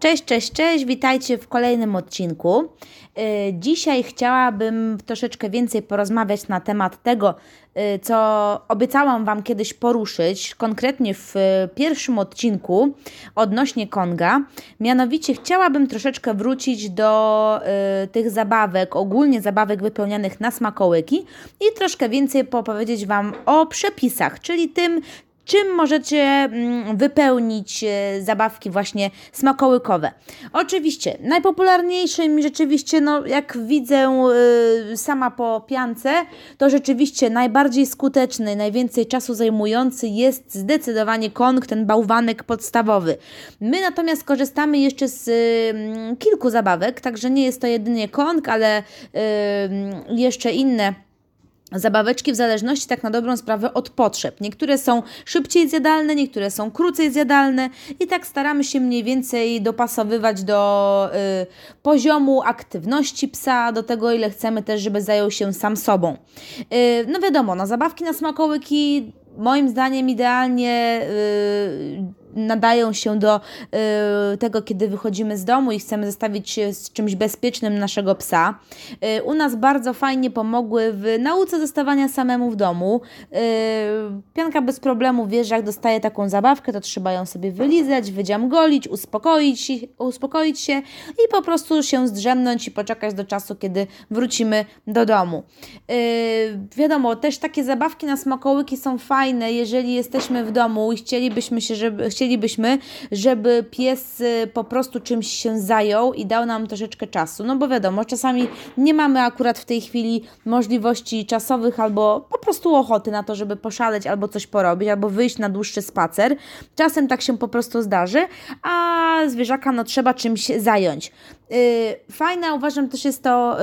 Cześć, cześć, cześć, witajcie w kolejnym odcinku. Y, dzisiaj chciałabym troszeczkę więcej porozmawiać na temat tego, y, co obiecałam Wam kiedyś poruszyć, konkretnie w pierwszym odcinku odnośnie Konga. Mianowicie chciałabym troszeczkę wrócić do y, tych zabawek, ogólnie zabawek wypełnianych na smakołyki i troszkę więcej opowiedzieć Wam o przepisach, czyli tym, czym możecie mm, wypełnić e, zabawki właśnie smakołykowe. Oczywiście najpopularniejszym rzeczywiście, no jak widzę yy, sama po piance, to rzeczywiście najbardziej skuteczny, najwięcej czasu zajmujący jest zdecydowanie kong, ten bałwanek podstawowy. My natomiast korzystamy jeszcze z yy, kilku zabawek, także nie jest to jedynie kong, ale jeszcze inne Zabaweczki w zależności tak na dobrą sprawę od potrzeb. Niektóre są szybciej zjadalne, niektóre są krócej zjadalne i tak staramy się mniej więcej dopasowywać do y, poziomu aktywności psa, do tego ile chcemy też, żeby zajął się sam sobą. Y, no wiadomo, no zabawki na smakołyki moim zdaniem idealnie y, nadają się do y, tego, kiedy wychodzimy z domu i chcemy zostawić z czymś bezpiecznym naszego psa. Y, u nas bardzo fajnie pomogły w nauce zostawania samemu w domu. Y, pianka bez problemu wie, że jak dostaje taką zabawkę, to trzeba ją sobie wylizać, wydziamgolić, uspokoić, uspokoić się i po prostu się zdrzemnąć i poczekać do czasu, kiedy wrócimy do domu. wiadomo, też takie zabawki na smakołyki są fajne, jeżeli jesteśmy w domu i chcielibyśmy się, żeby chcielibyśmy, żeby pies y, po prostu czymś się zajął i dał nam troszeczkę czasu. No bo wiadomo, czasami nie mamy akurat w tej chwili możliwości czasowych albo po prostu ochoty na to, żeby poszaleć albo coś porobić, albo wyjść na dłuższy spacer. Czasem tak się po prostu zdarzy, a zwierzaka no trzeba czymś zająć. Y, fajna uważam też jest to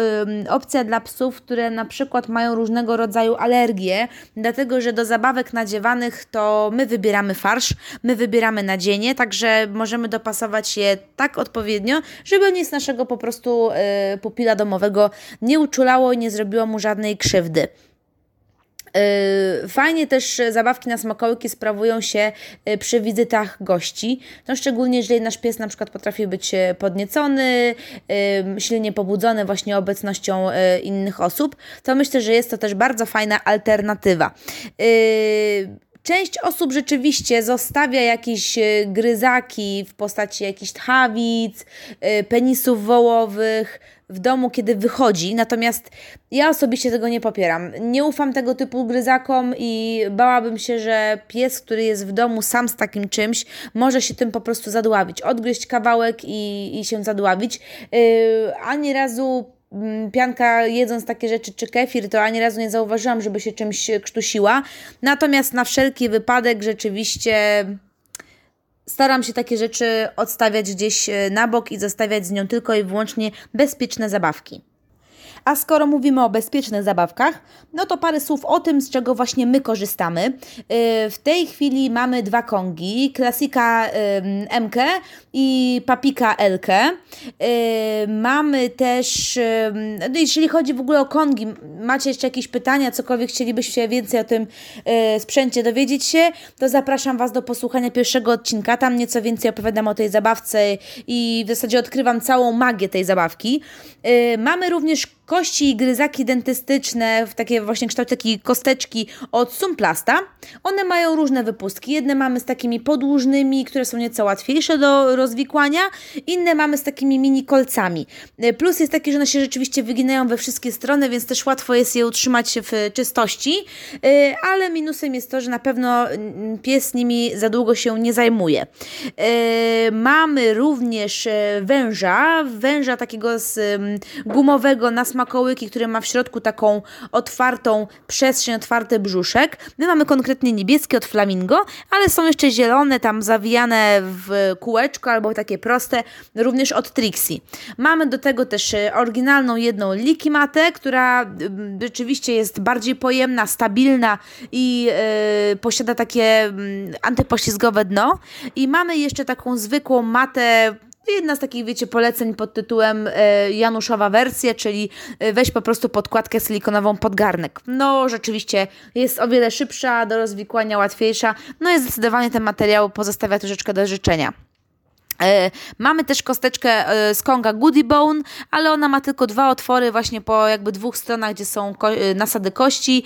opcja dla psów, które na przykład mają różnego rodzaju alergie, dlatego że do zabawek nadziewanych to my wybieramy farsz, my wybieramy nadzienie, także możemy dopasować je tak odpowiednio, żeby nic naszego po prostu y, pupila domowego nie uczulało i nie zrobiło mu żadnej krzywdy. Y, fajnie też zabawki na smakołyki sprawują się y, przy wizytach gości. No szczególnie jeżeli nasz pies na przykład potrafi być y, podniecony, silnie pobudzony właśnie obecnością innych osób, to myślę, że jest to też bardzo fajna alternatywa. Część osób rzeczywiście zostawia jakieś gryzaki w postaci jakichś tchawic, penisów wołowych, w domu, kiedy wychodzi, natomiast ja osobiście tego nie popieram. Nie ufam tego typu gryzakom i bałabym się, że pies, który jest w domu sam z takim czymś, może się tym po prostu zadławić, odgryźć kawałek i, i się zadławić. Yy, ani razu mm, pianka jedząc takie rzeczy, czy kefir, to ani razu nie zauważyłam, żeby się czymś krztusiła. Natomiast na wszelki wypadek rzeczywiście Staram się takie rzeczy odstawiać gdzieś e, na bok i zostawiać z nią tylko i wyłącznie bezpieczne zabawki. A skoro mówimy o bezpiecznych zabawkach, no to parę słów o tym, z czego właśnie my korzystamy. Y, w tej chwili mamy dwa kongi, klasika MK i papika LK. Y, mamy też, no jeśli chodzi w ogóle o kongi, macie jeszcze jakieś pytania, cokolwiek chcielibyście więcej o tym y, sprzęcie dowiedzieć się, to zapraszam Was do posłuchania pierwszego odcinka. Tam nieco więcej opowiadam o tej zabawce i w zasadzie odkrywam całą magię tej zabawki. Mamy również kości i gryzaki dentystyczne, w takie właśnie kształt takiej kosteczki od Sumplasta. One mają różne wypustki. Jedne mamy z takimi podłużnymi, które są nieco łatwiejsze do rozwikłania, inne mamy z takimi mini kolcami. E, plus jest taki, że one się rzeczywiście wyginają we wszystkie strony, więc też łatwo jest je utrzymać w czystości, e, ale minusem jest to, że na pewno mm, pies nimi za długo się nie zajmuje. E, mamy również węża, węża takiego z mm, gumowego na smakołyki, który ma w środku taką otwartą przestrzeń, otwarty brzuszek. My mamy konkretnie niebieskie od Flamingo, ale są jeszcze zielone, tam zawijane w kółeczko albo takie proste, również od Trixie. Mamy do tego też e, oryginalną jedną likimatę, która mm, rzeczywiście jest bardziej pojemna, stabilna i yy, posiada takie yy, antypoślizgowe dno. I mamy jeszcze taką zwykłą matę jedna z takich, wiecie, poleceń pod tytułem e, Januszowa wersja, czyli e, weź po prostu podkładkę silikonową pod garnek. No, rzeczywiście jest o wiele szybsza, do rozwikłania łatwiejsza, no i zdecydowanie ten materiał pozostawia troszeczkę do życzenia. E, mamy też kosteczkę e, z Konga Goody Bone, ale ona ma tylko dwa otwory właśnie po jakby dwóch stronach, gdzie są e, nasady kości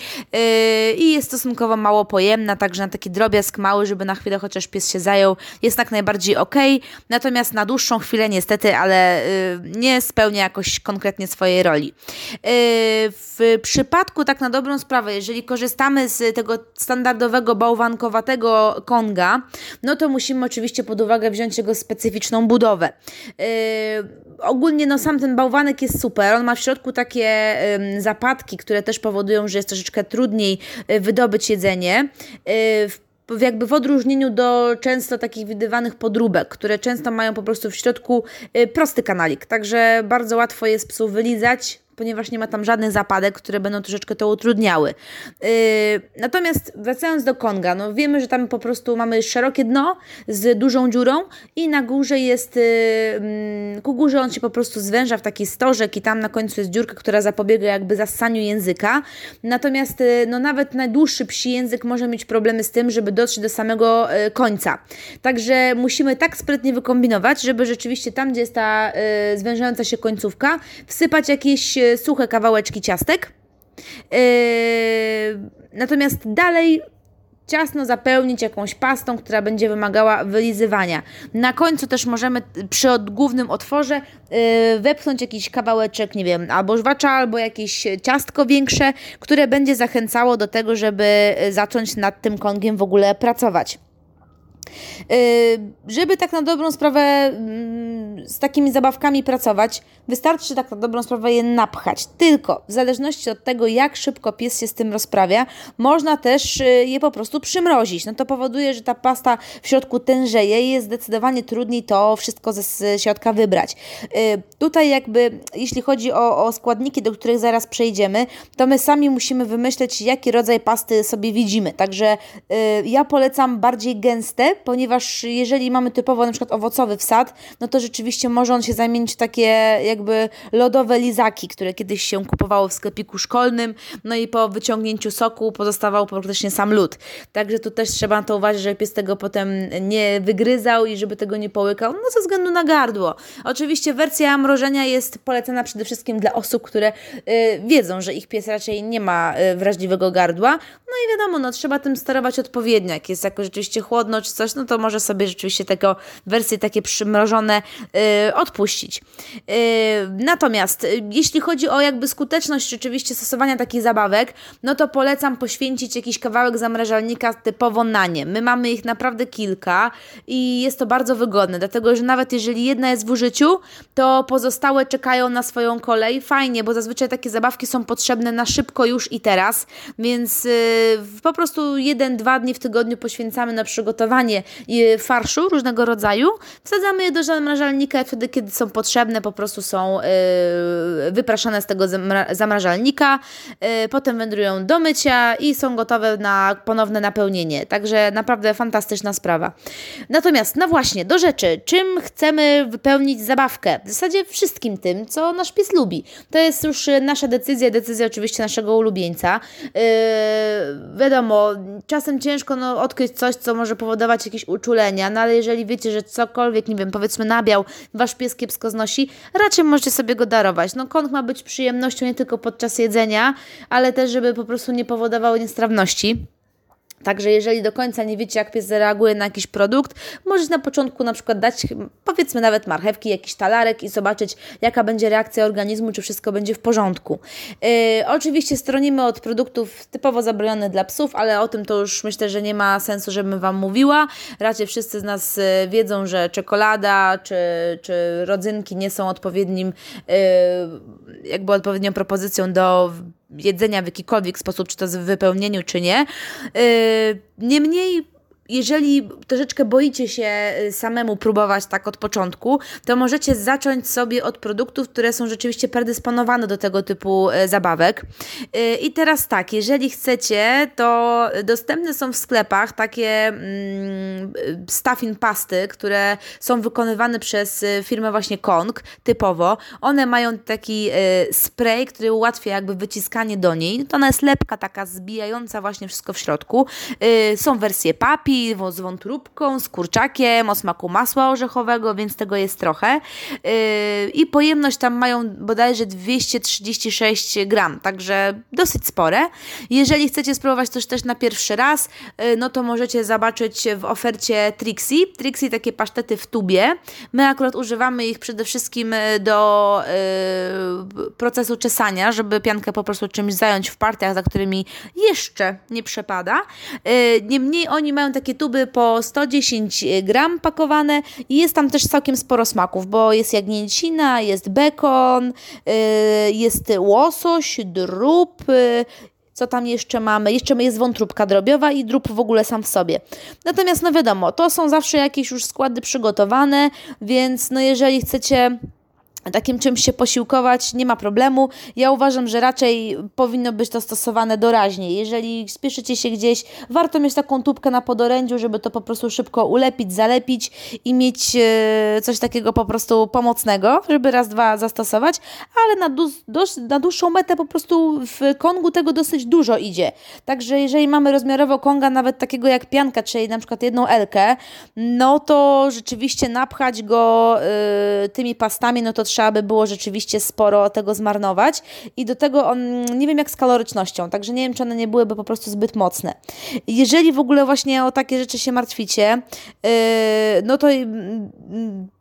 i jest stosunkowo mało pojemna, także na taki drobiazg mały, żeby na chwilę chociaż pies się zajął, jest tak najbardziej ok. Natomiast na dłuższą chwilę niestety, ale nie spełnia jakoś konkretnie swojej roli. W przypadku tak na dobrą sprawę, jeżeli korzystamy z tego standardowego bałwankowatego Konga, no to musimy oczywiście pod uwagę wziąć jego specjalność specyficzną budowę. Yy, ogólnie no sam ten bałwanek jest super. On ma w środku takie yy, zapadki, które też powodują, że jest troszeczkę trudniej yy, wydobyć jedzenie. Yy, jakby w odróżnieniu do często takich widywanych podróbek, które często mają po prostu w środku yy, prosty kanalik, także bardzo łatwo jest psu wylizać, ponieważ nie ma tam żadnych zapadek, które będą troszeczkę to utrudniały. Yy, natomiast wracając do Konga, no wiemy, że tam po prostu mamy szerokie dno z dużą dziurą i na górze jest, yy, ku górze on się po prostu zwęża w taki stożek i tam na końcu jest dziurka, która zapobiega jakby zassaniu języka. Natomiast yy, no nawet najdłuższy psi język może mieć problemy z tym, żeby dotrzeć do samego yy, końca. Także musimy tak sprytnie wykombinować, żeby rzeczywiście tam, gdzie jest ta yy, zwężająca się końcówka, wsypać jakieś yy, suche kawałeczki ciastek. Yy, natomiast dalej ciasno zapełnić jakąś pastą, która będzie wymagała wylizywania. Na końcu też możemy przy głównym otworze yy, wepchnąć jakiś kawałeczek, nie wiem, albo żwacza, albo jakieś ciastko większe, które będzie zachęcało do tego, żeby zacząć nad tym kongiem w ogóle pracować. Yy, żeby tak na dobrą sprawę mm, z takimi zabawkami pracować, wystarczy tak na dobrą sprawę je napchać. Tylko w zależności od tego, jak szybko pies się z tym rozprawia, można też y, je po prostu przymrozić. No to powoduje, że ta pasta w środku tężeje i jest zdecydowanie trudniej to wszystko ze środka wybrać. Yy, tutaj jakby, jeśli chodzi o, o składniki, do których zaraz przejdziemy, to my sami musimy wymyśleć, jaki rodzaj pasty sobie widzimy. Także ja polecam bardziej gęste, ponieważ jeżeli mamy typowo na przykład owocowy wsad, no to rzeczywiście może on się zamienić w takie jakby lodowe lizaki, które kiedyś się kupowało w sklepiku szkolnym, no i po wyciągnięciu soku pozostawał praktycznie sam lód. Także tu też trzeba na to uważać, żeby pies tego potem nie wygryzał i żeby tego nie połykał, no ze względu na gardło. Oczywiście wersja mrożenia jest polecana przede wszystkim dla osób, które y, wiedzą, że ich pies raczej nie ma y, wrażliwego gardła, no i wiadomo, no trzeba tym sterować odpowiednio, jak jest jakoś rzeczywiście chłodno czy coś, no to może sobie rzeczywiście tego wersje takie przymrożone yy, odpuścić. Yy, natomiast yy, jeśli chodzi o jakby skuteczność rzeczywiście stosowania takich zabawek, no to polecam poświęcić jakiś kawałek zamrażalnika typowo na nie. My mamy ich naprawdę kilka i jest to bardzo wygodne, dlatego że nawet jeżeli jedna jest w użyciu, to pozostałe czekają na swoją kolej. Fajnie, bo zazwyczaj takie zabawki są potrzebne na szybko już i teraz, więc yy, po prostu jeden, dwa dni w tygodniu poświęcamy na przygotowanie farszu różnego rodzaju. Wsadzamy je do zamrażalnika wtedy, kiedy są potrzebne, po prostu są yy, wypraszane z tego zamrażalnika, yy, potem wędrują do mycia i są gotowe na ponowne napełnienie. Także naprawdę fantastyczna sprawa. Natomiast, no właśnie, do rzeczy. Czym chcemy wypełnić zabawkę? W zasadzie wszystkim tym, co nasz pies lubi. To jest już nasza decyzja, decyzja oczywiście naszego ulubieńca. Yy, wiadomo, czasem ciężko no, odkryć coś, co może powodować jakieś uczulenia, no ale jeżeli wiecie, że cokolwiek, nie wiem, powiedzmy nabiał, wasz pies kiepsko znosi, raczej możecie sobie go darować. No kąt ma być przyjemnością nie tylko podczas jedzenia, ale też, żeby po prostu nie powodowało niestrawności. Także jeżeli do końca nie wiecie, jak pies zareaguje na jakiś produkt, możecie na początku na przykład dać, powiedzmy nawet marchewki, jakiś talarek i zobaczyć, jaka będzie reakcja organizmu, czy wszystko będzie w porządku. Yy, oczywiście stronimy od produktów typowo zabronionych dla psów, ale o tym to już myślę, że nie ma sensu, żebym Wam mówiła. Raczej wszyscy z nas y, wiedzą, że czekolada czy, czy rodzynki nie są odpowiednim, yy, jakby odpowiednią propozycją do jedzenia w jakikolwiek sposób, czy to w wypełnieniu, czy nie. Yy, niemniej jeżeli troszeczkę boicie się y, samemu próbować tak od początku, to możecie zacząć sobie od produktów, które są rzeczywiście predysponowane do tego typu y, zabawek. Y, I teraz tak, jeżeli chcecie, to dostępne są w sklepach takie mm, stuffing pasty, które są wykonywane przez firmę właśnie Kong typowo. One mają taki spray, który ułatwia jakby wyciskanie do niej. To ona jest lepka taka zbijająca właśnie wszystko w środku. Są wersje papi, z wątróbką, z kurczakiem, o smaku masła orzechowego, więc tego jest trochę. Yy, I pojemność tam mają bodajże 236 gram, także dosyć spore. Jeżeli chcecie spróbować coś też na pierwszy raz, yy, no to możecie zobaczyć w ofercie Trixie. Trixie takie pasztety w tubie. My akurat używamy ich przede wszystkim yy, do procesu czesania, żeby piankę po prostu czymś zająć w partiach, za którymi jeszcze nie przepada. Niemniej oni mają takie takie tuby po 110 gram pakowane i jest tam też całkiem sporo smaków, bo jest jagnięcina, jest bekon, y, jest łosoś, drób, y, co tam jeszcze mamy? Jeszcze jest wątróbka drobiowa i drób w ogóle sam w sobie. Natomiast no wiadomo, to są zawsze jakieś już składy przygotowane, więc no jeżeli chcecie takim czymś się posiłkować, nie ma problemu. Ja uważam, że raczej powinno być to stosowane doraźnie. Jeżeli spieszycie się gdzieś, warto mieć taką tubkę na podorędziu, żeby to po prostu szybko ulepić, zalepić i mieć e, coś takiego po prostu pomocnego, żeby raz, dwa zastosować, ale na, na dłuższą metę po prostu w kongu tego dosyć dużo idzie. Także jeżeli mamy rozmiarowo konga, nawet takiego jak pianka, czyli na przykład jedną elkę, no to rzeczywiście napchać go y, tymi pastami, no to trzeba by było rzeczywiście sporo tego zmarnować i do tego on, nie wiem jak z kalorycznością, także nie wiem, czy one nie byłyby po prostu zbyt mocne. Jeżeli w ogóle właśnie o takie rzeczy się martwicie, yy, no to yy,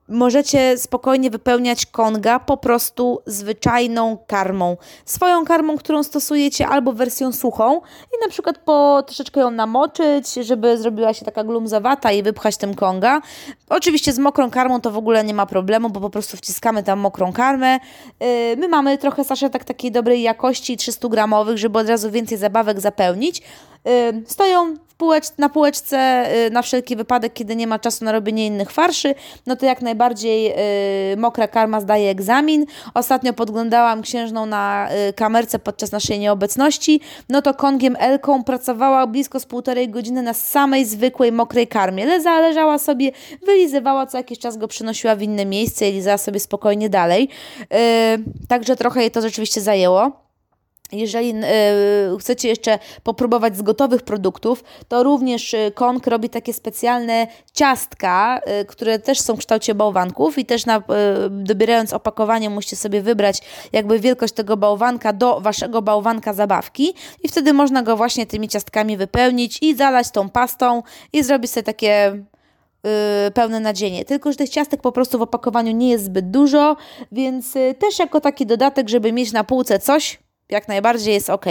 możecie spokojnie wypełniać konga po prostu zwyczajną karmą. Swoją karmą, którą stosujecie, albo wersją suchą i na przykład po troszeczkę ją namoczyć, żeby zrobiła się taka glumzowata i wypchać tym konga. Oczywiście z mokrą karmą to w ogóle nie ma problemu, bo po prostu wciskamy tam mokrą karmę. Yy, my mamy trochę saszetek takiej dobrej jakości, 300 gramowych, żeby od razu więcej zabawek zapełnić. Yy, stoją półecz, na półeczce y, na wszelki wypadek, kiedy nie ma czasu na robienie innych farszy, no to jak najbardziej y, mokra karma zdaje egzamin. Ostatnio podglądałam księżną na y, kamerce podczas naszej nieobecności, no to kongiem Elką pracowała blisko z półtorej godziny na samej zwykłej mokrej karmie. Leza leżała sobie, wylizywała, co jakiś czas go przynosiła w inne miejsce i lizała sobie spokojnie dalej. Także trochę jej to rzeczywiście zajęło. Jeżeli y, chcecie jeszcze popróbować z gotowych produktów, to również y, Kong robi takie specjalne ciastka, y, które też są w kształcie bałwanków i też na, dobierając opakowanie musicie sobie wybrać jakby wielkość tego bałwanka do waszego bałwanka zabawki i wtedy można go właśnie tymi ciastkami wypełnić i zalać tą pastą i zrobić sobie takie pełne nadzienie. Tylko, że tych ciastek po prostu w opakowaniu nie jest zbyt dużo, więc też jako taki dodatek, żeby mieć na półce coś, jak najbardziej jest ok.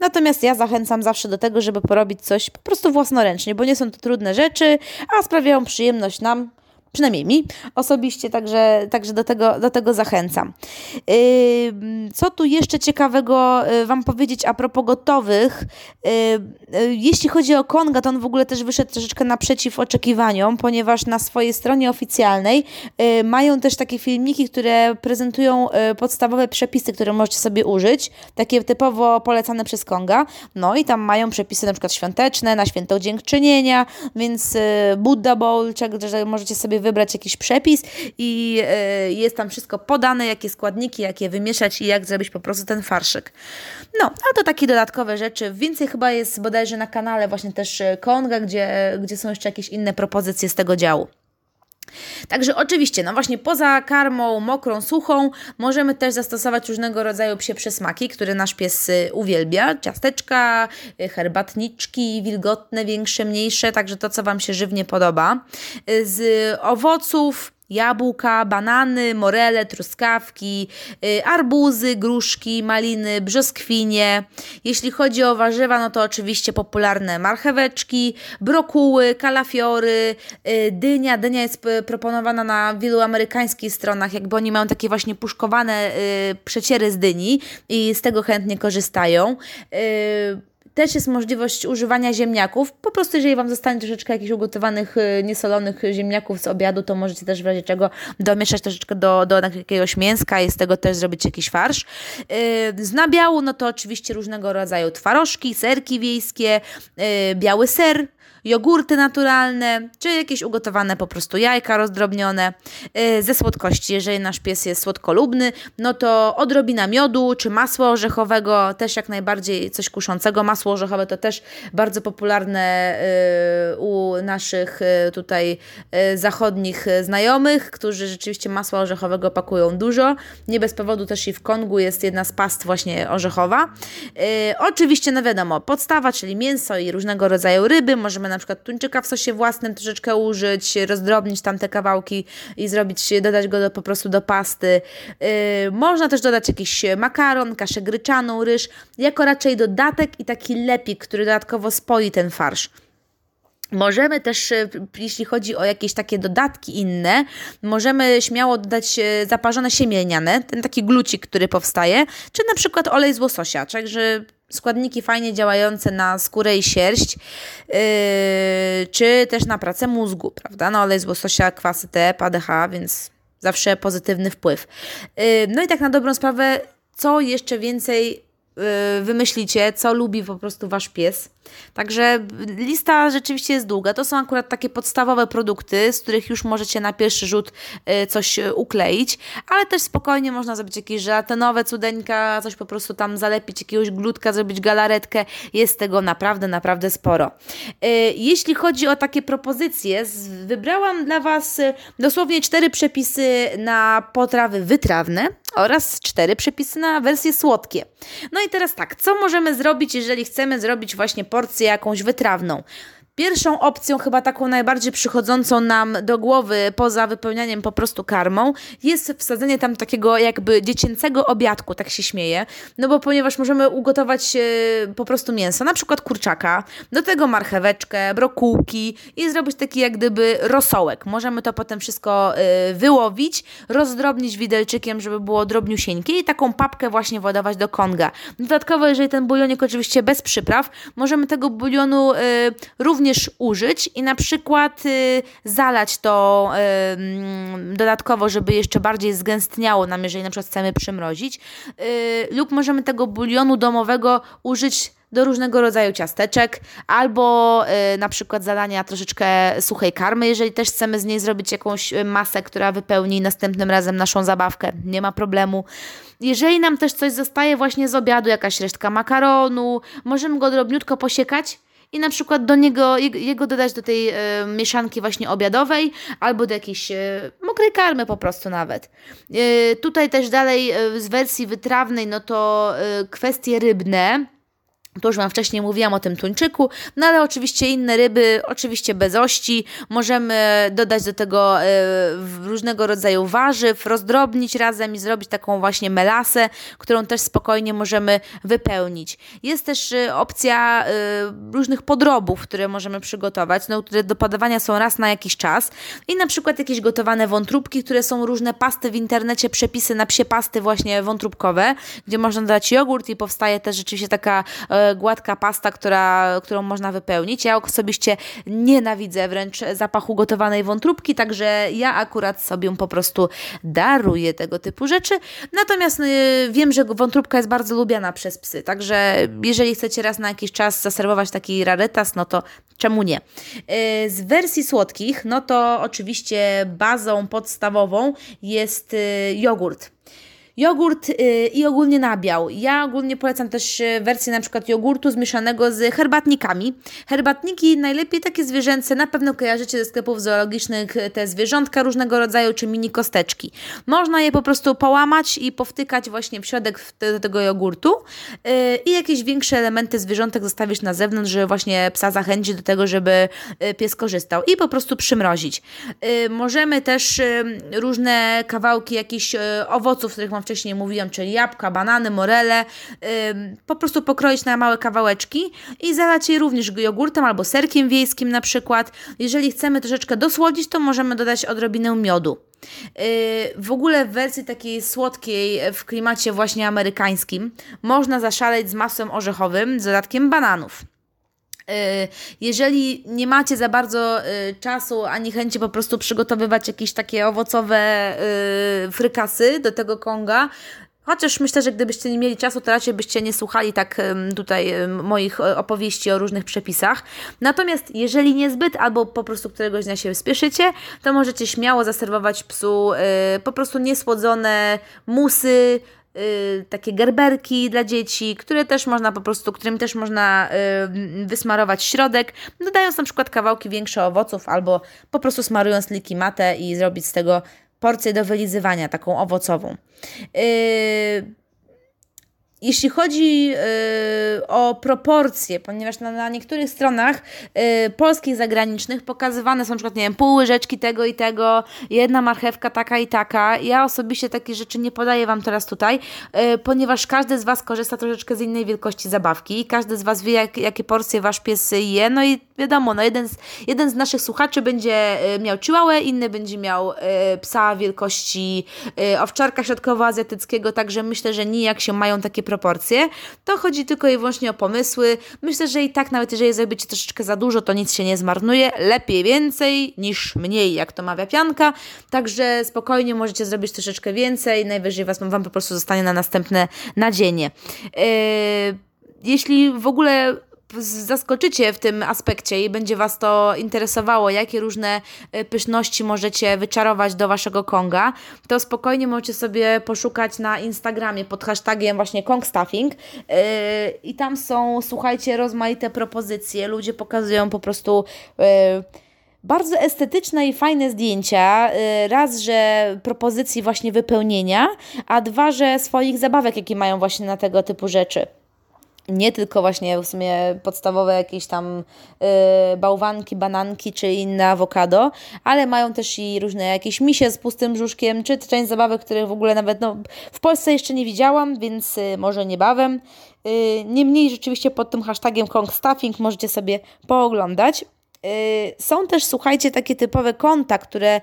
Natomiast ja zachęcam zawsze do tego, żeby porobić coś po prostu własnoręcznie, bo nie są to trudne rzeczy, a sprawiają przyjemność nam, Przynajmniej mi osobiście, także, także do, tego, do tego zachęcam. Co tu jeszcze ciekawego y, Wam powiedzieć a propos gotowych? Y, y, jeśli chodzi o Konga, to on w ogóle też wyszedł troszeczkę naprzeciw oczekiwaniom, ponieważ na swojej stronie oficjalnej mają też takie filmiki, które prezentują podstawowe przepisy, które możecie sobie użyć, takie typowo polecane przez Konga. No i tam mają przepisy na przykład świąteczne, na święto dziękczynienia, więc Buddha Bowl, że możecie sobie wybrać jakiś przepis i e, jest tam wszystko podane, jakie składniki, jak je wymieszać i jak zrobić po prostu ten farszyk. No, ale to takie dodatkowe rzeczy. Więcej chyba jest bodajże na kanale właśnie też e, Konga, gdzie, gdzie są jeszcze jakieś inne propozycje z tego działu. Także oczywiście, no właśnie poza karmą mokrą, suchą, możemy też zastosować różnego rodzaju psie przysmaki, które nasz pies y, uwielbia. Ciasteczka, y, herbatniczki, wilgotne, większe, mniejsze, także to, co Wam się żywnie podoba. Y, z owoców jabłka, banany, morele, truskawki, y, arbuzy, gruszki, maliny, brzoskwinie. Jeśli chodzi o warzywa, no to oczywiście popularne marcheweczki, brokuły, kalafiory, y, dynia. Dynia jest proponowana na wielu amerykańskich stronach, jakby oni mają takie właśnie puszkowane y, przeciery z dyni i z tego chętnie korzystają też jest możliwość używania ziemniaków. Po prostu, jeżeli Wam zostanie troszeczkę jakichś ugotowanych, y, niesolonych ziemniaków z obiadu, to możecie też w razie czego domieszać troszeczkę do, do jakiegoś mięska i z tego też zrobić jakiś farsz. Y, z nabiału, no to oczywiście różnego rodzaju twarożki, serki wiejskie, y, biały ser, jogurty naturalne, czy jakieś ugotowane po prostu jajka rozdrobnione. Y, ze słodkości, jeżeli nasz pies jest słodkolubny, no to odrobina miodu, czy masła orzechowego, też jak najbardziej coś kuszącego. Masło orzechowe to też bardzo popularne y, u naszych y, tutaj zachodnich znajomych, którzy rzeczywiście masła orzechowego pakują dużo. Nie bez powodu też i w Kongu jest jedna z past właśnie orzechowa. Oczywiście, no wiadomo, podstawa, czyli mięso i różnego rodzaju ryby, możemy na przykład tuńczyka w sosie własnym troszeczkę użyć, rozdrobnić tam te kawałki i zrobić, dodać go do, po prostu do pasty. Yy, można też dodać jakiś makaron, kaszę gryczaną, ryż, jako raczej dodatek i taki lepik, który dodatkowo spoi ten farsz. Możemy też, y, jeśli chodzi o jakieś takie dodatki inne, możemy śmiało dodać y, zaparzone siemię lniane, ten taki glucik, który powstaje, czy na przykład olej z łososia, także składniki fajnie działające na skórę i sierść, yy, czy też na pracę mózgu, prawda? No olej z łososia, kwasy T, ADH, więc zawsze pozytywny wpływ. Yy, no i tak na dobrą sprawę, co jeszcze więcej wymyślicie, co lubi po prostu wasz pies. Także lista rzeczywiście jest długa. To są akurat takie podstawowe produkty, z których już możecie na pierwszy rzut y, coś y, ukleić, ale też spokojnie można zrobić jakieś żelatynowe cudeńka, coś po prostu tam zalepić, jakiegoś glutka, zrobić galaretkę. Jest tego naprawdę, naprawdę sporo. Y, jeśli chodzi o takie propozycje, wybrałam dla Was dosłownie cztery przepisy na potrawy wytrawne oraz cztery przepisy na wersje słodkie. No i teraz tak, co możemy zrobić, jeżeli chcemy zrobić właśnie porcję jakąś wytrawną. Pierwszą opcją, chyba taką najbardziej przychodzącą nam do głowy, poza wypełnianiem po prostu karmą, jest wsadzenie tam takiego jakby dziecięcego obiadku, tak się śmieję. No bo ponieważ możemy ugotować e, po prostu mięso, na przykład kurczaka, do tego marcheweczkę, brokułki i zrobić taki jak gdyby rosołek. Możemy to potem wszystko e, wyłowić, rozdrobnić widelczykiem, żeby było drobniusieńkie i taką papkę właśnie władować do konga. Dodatkowo, jeżeli ten bulionik oczywiście bez przypraw, możemy tego bulionu e, również również użyć i na przykład y, zalać to y, dodatkowo, żeby jeszcze bardziej zgęstniało nam, jeżeli na przykład chcemy przymrozić. Y, lub możemy tego bulionu domowego użyć do różnego rodzaju ciasteczek, albo y, na przykład zadania troszeczkę suchej karmy, jeżeli też chcemy z niej zrobić jakąś masę, która wypełni następnym razem naszą zabawkę, nie ma problemu. Jeżeli nam też coś zostaje właśnie z obiadu, jakaś resztka makaronu, możemy go drobniutko posiekać i na przykład do niego, jego dodać do tej e, mieszanki właśnie obiadowej albo do jakiejś e, mokrej karmy po prostu nawet. E, tutaj też dalej z wersji wytrawnej, no to kwestie rybne to już Wam wcześniej mówiłam o tym tuńczyku, no ale oczywiście inne ryby, oczywiście bez ości. Możemy dodać do tego y, różnego rodzaju warzyw, rozdrobnić razem i zrobić taką właśnie melasę, którą też spokojnie możemy wypełnić. Jest też y, opcja y, różnych podrobów, które możemy przygotować, no, które do podawania są raz na jakiś czas i na przykład jakieś gotowane wątróbki, które są różne pasty w internecie, przepisy na psie pasty właśnie wątróbkowe, gdzie można dodać jogurt i powstaje też rzeczywiście taka gładka pasta, która, którą można wypełnić. Ja osobiście nienawidzę wręcz zapachu gotowanej wątróbki, także ja akurat sobie po prostu daruję tego typu rzeczy. Natomiast y, wiem, że wątróbka jest bardzo lubiana przez psy, także jeżeli chcecie raz na jakiś czas zaserwować taki rarytas, no to czemu nie? Y, z wersji słodkich, no to oczywiście bazą podstawową jest y, jogurt. Jogurt yy, i ogólnie nabiał. Ja ogólnie polecam też y, wersję na przykład jogurtu zmieszanego z herbatnikami. Herbatniki najlepiej takie zwierzęce, na pewno kojarzycie ze sklepów zoologicznych y, te zwierzątka różnego rodzaju czy mini kosteczki. Można je po prostu połamać i powtykać właśnie w środek do tego jogurtu i jakieś większe elementy zwierzątek zostawić na zewnątrz, żeby właśnie psa zachęcić do tego, żeby y, pies korzystał i po prostu przymrozić. Możemy też różne kawałki jakichś owoców, których mam wcześniej mówiłam, czyli jabłka, banany, morele, po prostu pokroić na małe kawałeczki i zalać je również jogurtem albo serkiem wiejskim na przykład. Jeżeli chcemy troszeczkę dosłodzić, to możemy dodać odrobinę miodu. Yy, w ogóle w wersji takiej słodkiej, w klimacie właśnie amerykańskim, można zaszaleć z masłem orzechowym z dodatkiem bananów. Yy, jeżeli nie macie za bardzo yy, czasu ani chęci po prostu przygotowywać jakieś takie owocowe frykasy do tego konga, Chociaż myślę, że gdybyście nie mieli czasu, to raczej byście nie słuchali tak tutaj moich opowieści o różnych przepisach. Natomiast jeżeli niezbyt albo po prostu któregoś dnia się spieszycie, to możecie śmiało zaserwować psu po prostu niesłodzone musy, e, takie gerberki dla dzieci, które też można po prostu, którym też można wysmarować środek, dodając na przykład kawałki większe owoców albo po prostu smarując liki matę i zrobić z tego porcję do wylizywania, taką owocową. Yy, jeśli chodzi yy, o proporcje, ponieważ na, na niektórych stronach yy, polskich zagranicznych pokazywane są przykład, nie wiem, pół łyżeczki tego i tego, jedna marchewka taka i taka. Ja osobiście takie rzeczy nie podaję Wam teraz tutaj, yy, ponieważ każdy z Was korzysta troszeczkę z innej wielkości zabawki, każdy z Was wie, jak, jakie porcje Wasz pies je, no i wiadomo, no jeden, z, jeden z naszych słuchaczy będzie yy, miał chihuahua, inny będzie miał yy, psa wielkości yy, owczarka środkowoazjatyckiego, także myślę, że nijak się mają takie proporcje. To chodzi tylko i wyłącznie o pomysły. Myślę, że i tak nawet jeżeli zrobicie troszeczkę za dużo, to nic się nie zmarnuje. Lepiej więcej niż mniej, jak to mawia pianka. Także spokojnie możecie zrobić troszeczkę więcej. Najwyżej was, Wam po prostu zostanie na następne nadzienie. Yy, jeśli w ogóle zaskoczycie w tym aspekcie i będzie Was to interesowało, jakie różne e, pyszności możecie wyczarować do Waszego Konga, to spokojnie możecie sobie poszukać na Instagramie pod hashtagiem właśnie Kong Stuffing yy, i tam są, słuchajcie, rozmaite propozycje. Ludzie pokazują po prostu... Yy, bardzo estetyczne i fajne zdjęcia. Raz, że propozycji właśnie wypełnienia, a dwa, że swoich zabawek, jakie mają właśnie na tego typu rzeczy nie tylko właśnie w sumie podstawowe jakieś tam y, bałwanki, bananki czy inne awokado, ale mają też i różne jakieś misie z pustym brzuszkiem, czy część zabawek, których w ogóle nawet no, w Polsce jeszcze nie widziałam, więc y, może niebawem. Y, niemniej rzeczywiście pod tym hashtagiem Kong Stuffing możecie sobie pooglądać. Y, są też, słuchajcie, takie typowe konta, które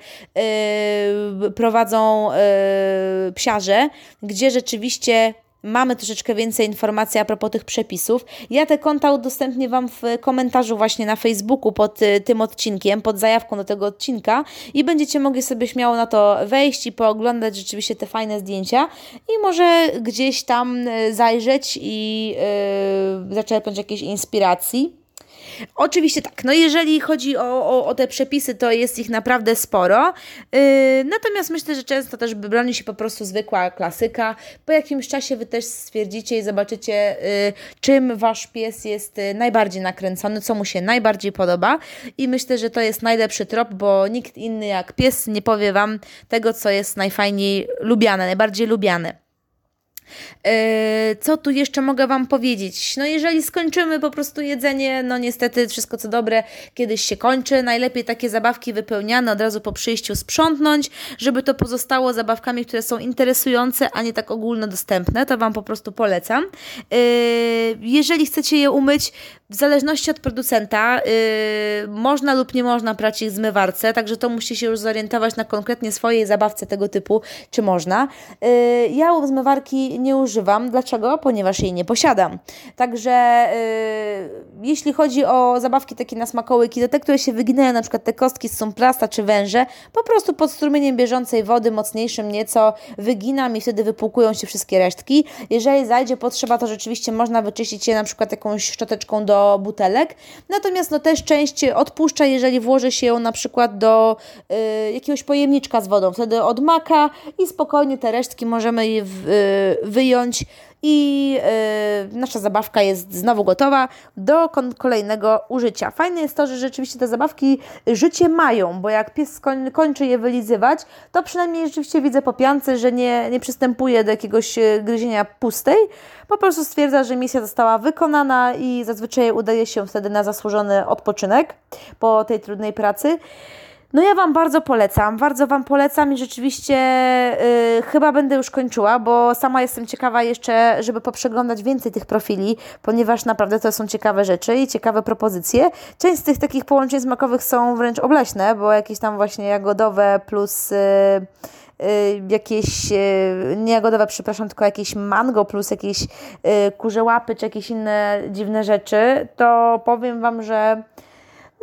y, prowadzą y, psiarze, gdzie rzeczywiście mamy troszeczkę więcej informacji a propos tych przepisów. Ja te konta udostępnię Wam w komentarzu właśnie na Facebooku pod y, tym odcinkiem, pod zajawką do tego odcinka i będziecie mogli sobie śmiało na to wejść i pooglądać rzeczywiście te fajne zdjęcia i może gdzieś tam y, zajrzeć i yy, zaczerpnąć jakieś inspiracji. Oczywiście tak, no jeżeli chodzi o, o, o te przepisy, to jest ich naprawdę sporo. Yy, natomiast myślę, że często też broni się po prostu zwykła klasyka. Po jakimś czasie Wy też stwierdzicie i zobaczycie, yy, czym Wasz pies jest yy, najbardziej nakręcony, co mu się najbardziej podoba. I myślę, że to jest najlepszy trop, bo nikt inny jak pies nie powie Wam tego, co jest najfajniej lubiane, najbardziej lubiane. E, co tu jeszcze mogę Wam powiedzieć? No jeżeli skończymy po prostu jedzenie, no niestety wszystko co dobre kiedyś się kończy. Najlepiej takie zabawki wypełniane od razu po przyjściu sprzątnąć, żeby to pozostało zabawkami, które są interesujące, a nie tak ogólnodostępne. To Wam po prostu polecam. E, jeżeli chcecie je umyć, w zależności od producenta yy, można lub nie można prać ich w zmywarce, także to musicie się już zorientować na konkretnie swojej zabawce tego typu, czy można. Yy, ja zmywarki nie używam. Dlaczego? Ponieważ jej nie posiadam. Także yy, jeśli chodzi o zabawki takie na smakołyki, to te, które się wyginają, na przykład te kostki z plasta czy węże, po prostu pod strumieniem bieżącej wody, mocniejszym nieco, wyginam i wtedy wypłukują się wszystkie resztki. Jeżeli zajdzie potrzeba, to rzeczywiście można wyczyścić je na przykład jakąś szczoteczką do butelek. Natomiast no, też część odpuszcza, jeżeli włoży się ją na przykład do y, jakiegoś pojemniczka z wodą. Wtedy odmaka i spokojnie te resztki możemy w, y, wyjąć i yy, nasza zabawka jest znowu gotowa do kolejnego użycia. Fajne jest to, że rzeczywiście te zabawki życie mają, bo jak pies kończy je wylizywać, to przynajmniej rzeczywiście widzę po piance, że nie, nie przystępuje do jakiegoś y, gryzienia pustej, po prostu stwierdza, że misja została wykonana i zazwyczaj udaje się wtedy na zasłużony odpoczynek po tej trudnej pracy. No ja Wam bardzo polecam, bardzo Wam polecam i rzeczywiście y, chyba będę już kończyła, bo sama jestem ciekawa jeszcze, żeby poprzeglądać więcej tych profili, ponieważ naprawdę to są ciekawe rzeczy i ciekawe propozycje. Część z tych takich połączeń smakowych są wręcz obleśne, bo jakieś tam właśnie jagodowe plus... Y, y jakieś, y, nie jagodowe, przepraszam, tylko jakieś mango plus jakieś y, kurze łapy czy jakieś inne dziwne rzeczy, to powiem Wam, że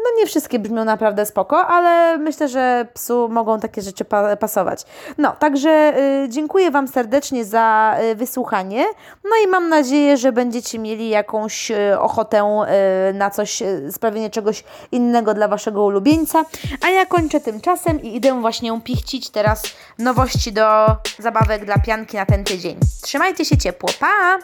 no nie wszystkie brzmią naprawdę spoko, ale myślę, że psu mogą takie rzeczy pa pasować. No, także y, dziękuję Wam serdecznie za y, wysłuchanie. No i mam nadzieję, że będziecie mieli jakąś y, ochotę y, na coś, y, sprawienie czegoś innego dla Waszego ulubieńca. A ja kończę tymczasem i idę właśnie pichcić teraz nowości do zabawek dla pianki na ten tydzień. Trzymajcie się ciepło. Pa!